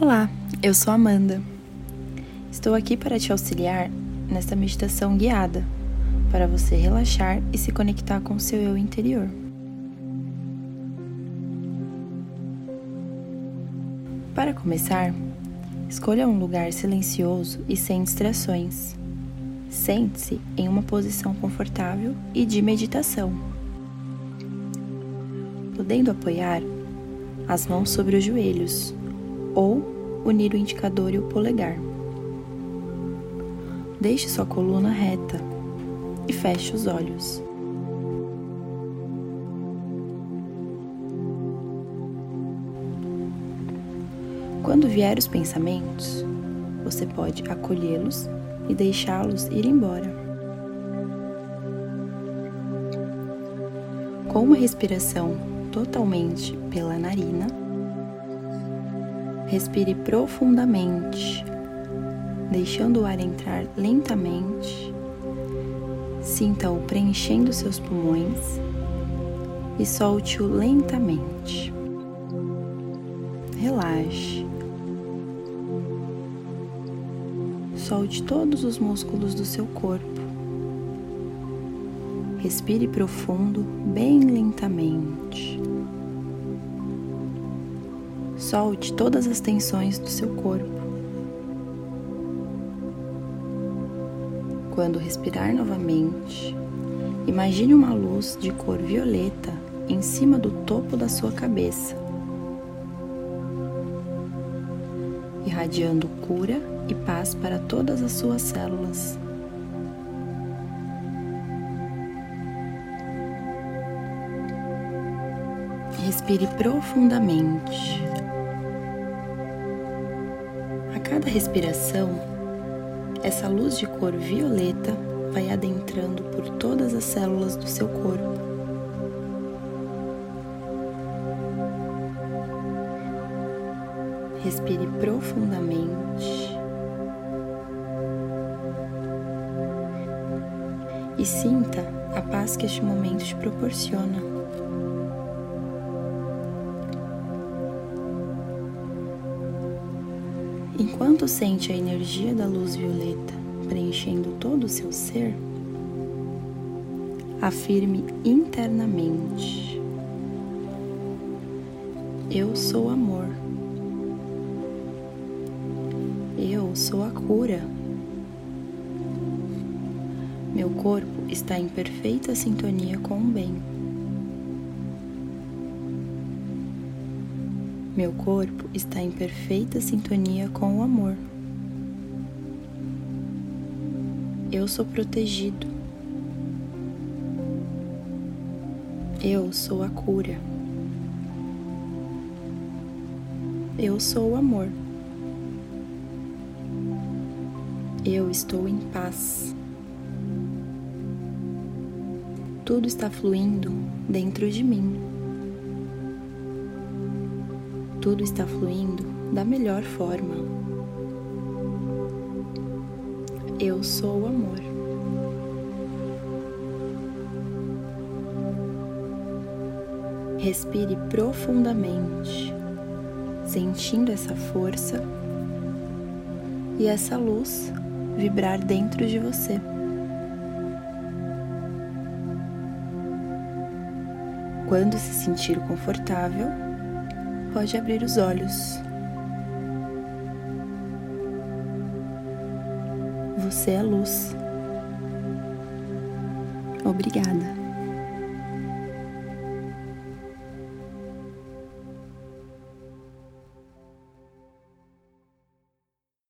Olá, eu sou Amanda. Estou aqui para te auxiliar nesta meditação guiada, para você relaxar e se conectar com o seu eu interior. Para começar, escolha um lugar silencioso e sem distrações. Sente-se em uma posição confortável e de meditação. Podendo apoiar as mãos sobre os joelhos ou unir o indicador e o polegar. Deixe sua coluna reta e feche os olhos. Quando vier os pensamentos, você pode acolhê-los e deixá-los ir embora. Com uma respiração totalmente pela narina, Respire profundamente, deixando o ar entrar lentamente. Sinta-o preenchendo seus pulmões e solte-o lentamente. Relaxe. Solte todos os músculos do seu corpo. Respire profundo, bem lentamente. Solte todas as tensões do seu corpo. Quando respirar novamente, imagine uma luz de cor violeta em cima do topo da sua cabeça, irradiando cura e paz para todas as suas células. Respire profundamente cada respiração, essa luz de cor violeta vai adentrando por todas as células do seu corpo. Respire profundamente e sinta a paz que este momento te proporciona. Enquanto sente a energia da luz violeta preenchendo todo o seu ser, afirme internamente: Eu sou amor. Eu sou a cura. Meu corpo está em perfeita sintonia com o bem. Meu corpo está em perfeita sintonia com o amor. Eu sou protegido. Eu sou a cura. Eu sou o amor. Eu estou em paz. Tudo está fluindo dentro de mim tudo está fluindo da melhor forma. Eu sou o amor. Respire profundamente, sentindo essa força e essa luz vibrar dentro de você. Quando se sentir confortável, pode abrir os olhos. Você é luz. Obrigada.